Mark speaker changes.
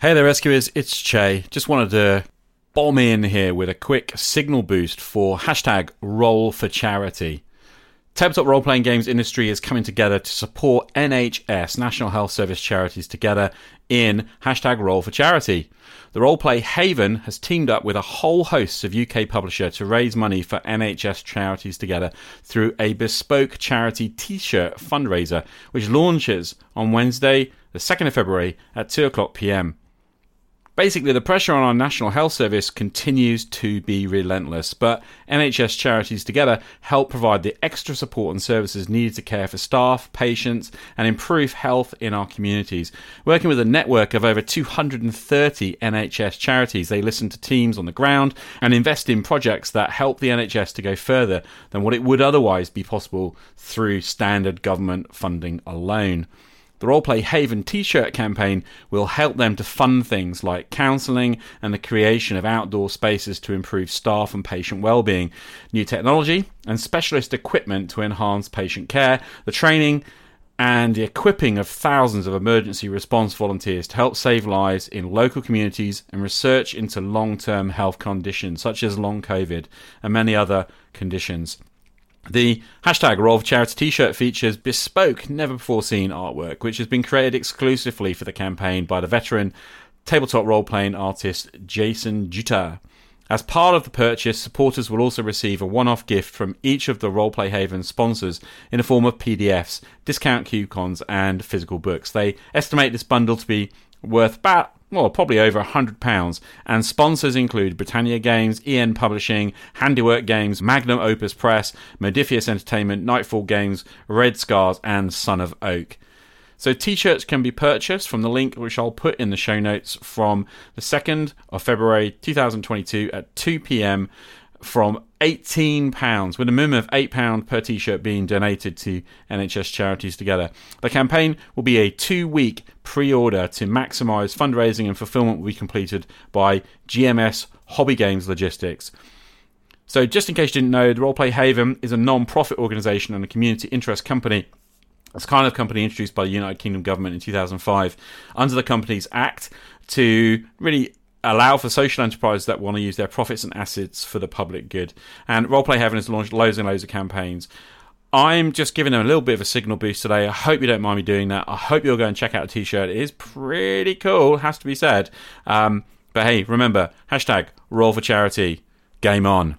Speaker 1: Hey there, rescuers. It's Che. Just wanted to bomb in here with a quick signal boost for hashtag role for charity. Tabletop role playing games industry is coming together to support NHS, National Health Service charities, together in hashtag role for charity. The Roleplay Haven has teamed up with a whole host of UK publisher to raise money for NHS charities together through a bespoke charity t-shirt fundraiser, which launches on Wednesday, the 2nd of February at 2 o'clock p.m. Basically, the pressure on our National Health Service continues to be relentless, but NHS charities together help provide the extra support and services needed to care for staff, patients, and improve health in our communities. Working with a network of over 230 NHS charities, they listen to teams on the ground and invest in projects that help the NHS to go further than what it would otherwise be possible through standard government funding alone. The Roleplay Haven t shirt campaign will help them to fund things like counselling and the creation of outdoor spaces to improve staff and patient well-being, new technology and specialist equipment to enhance patient care, the training and the equipping of thousands of emergency response volunteers to help save lives in local communities and research into long term health conditions such as long COVID and many other conditions. The hashtag Role for Charity t shirt features bespoke, never before seen artwork, which has been created exclusively for the campaign by the veteran tabletop role playing artist Jason Juta. As part of the purchase, supporters will also receive a one off gift from each of the Roleplay Haven sponsors in the form of PDFs, discount coupons, and physical books. They estimate this bundle to be worth about well, probably over £100. And sponsors include Britannia Games, EN Publishing, Handiwork Games, Magnum Opus Press, Modiphius Entertainment, Nightfall Games, Red Scars, and Son of Oak. So t-shirts can be purchased from the link which I'll put in the show notes from the 2nd of February 2022 at 2 p.m from £18, with a minimum of £8 per t shirt being donated to NHS charities together. The campaign will be a two week pre order to maximise fundraising and fulfilment will be completed by GMS Hobby Games Logistics. So, just in case you didn't know, the Roleplay Haven is a non profit organisation and a community interest company. It's kind of company introduced by the United Kingdom government in 2005 under the Companies Act to really allow for social enterprises that want to use their profits and assets for the public good. And Roleplay Haven has launched loads and loads of campaigns. I'm just giving them a little bit of a signal boost today. I hope you don't mind me doing that. I hope you'll go and check out the t-shirt. It is pretty cool, has to be said. Um, but hey, remember, hashtag role for charity. Game on.